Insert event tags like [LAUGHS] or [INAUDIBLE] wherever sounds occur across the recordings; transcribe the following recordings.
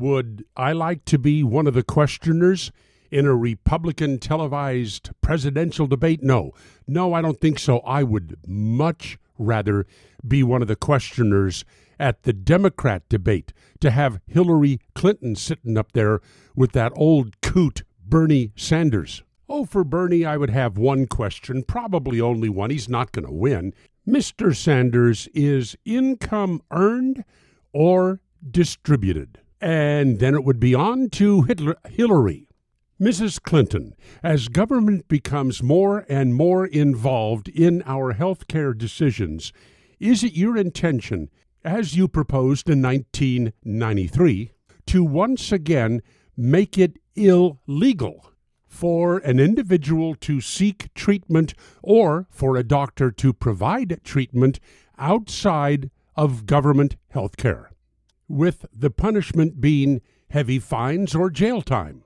Would I like to be one of the questioners in a Republican televised presidential debate? No. No, I don't think so. I would much rather be one of the questioners at the Democrat debate to have Hillary Clinton sitting up there with that old coot Bernie Sanders. Oh, for Bernie, I would have one question, probably only one. He's not going to win. Mr. Sanders, is income earned or distributed? And then it would be on to Hitler, Hillary. Mrs. Clinton, as government becomes more and more involved in our health care decisions, is it your intention, as you proposed in 1993, to once again make it illegal for an individual to seek treatment or for a doctor to provide treatment outside of government health care, with the punishment being heavy fines or jail time.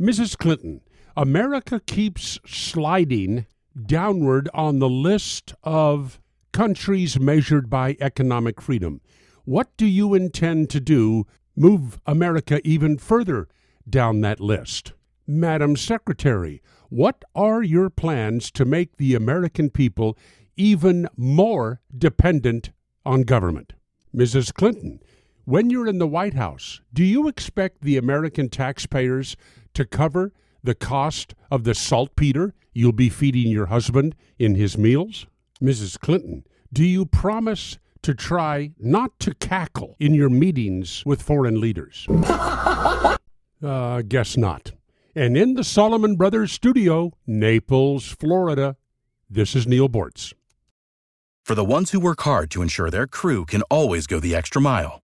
Mrs. Clinton, America keeps sliding downward on the list of countries measured by economic freedom. What do you intend to do? Move America even further down that list. Madam Secretary, what are your plans to make the American people even more dependent on government? Mrs. Clinton, when you're in the White House, do you expect the American taxpayers to cover the cost of the saltpeter you'll be feeding your husband in his meals? Mrs. Clinton, do you promise to try not to cackle in your meetings with foreign leaders? [LAUGHS] uh, guess not. And in the Solomon Brothers studio, Naples, Florida, this is Neal Boortz. For the ones who work hard to ensure their crew can always go the extra mile,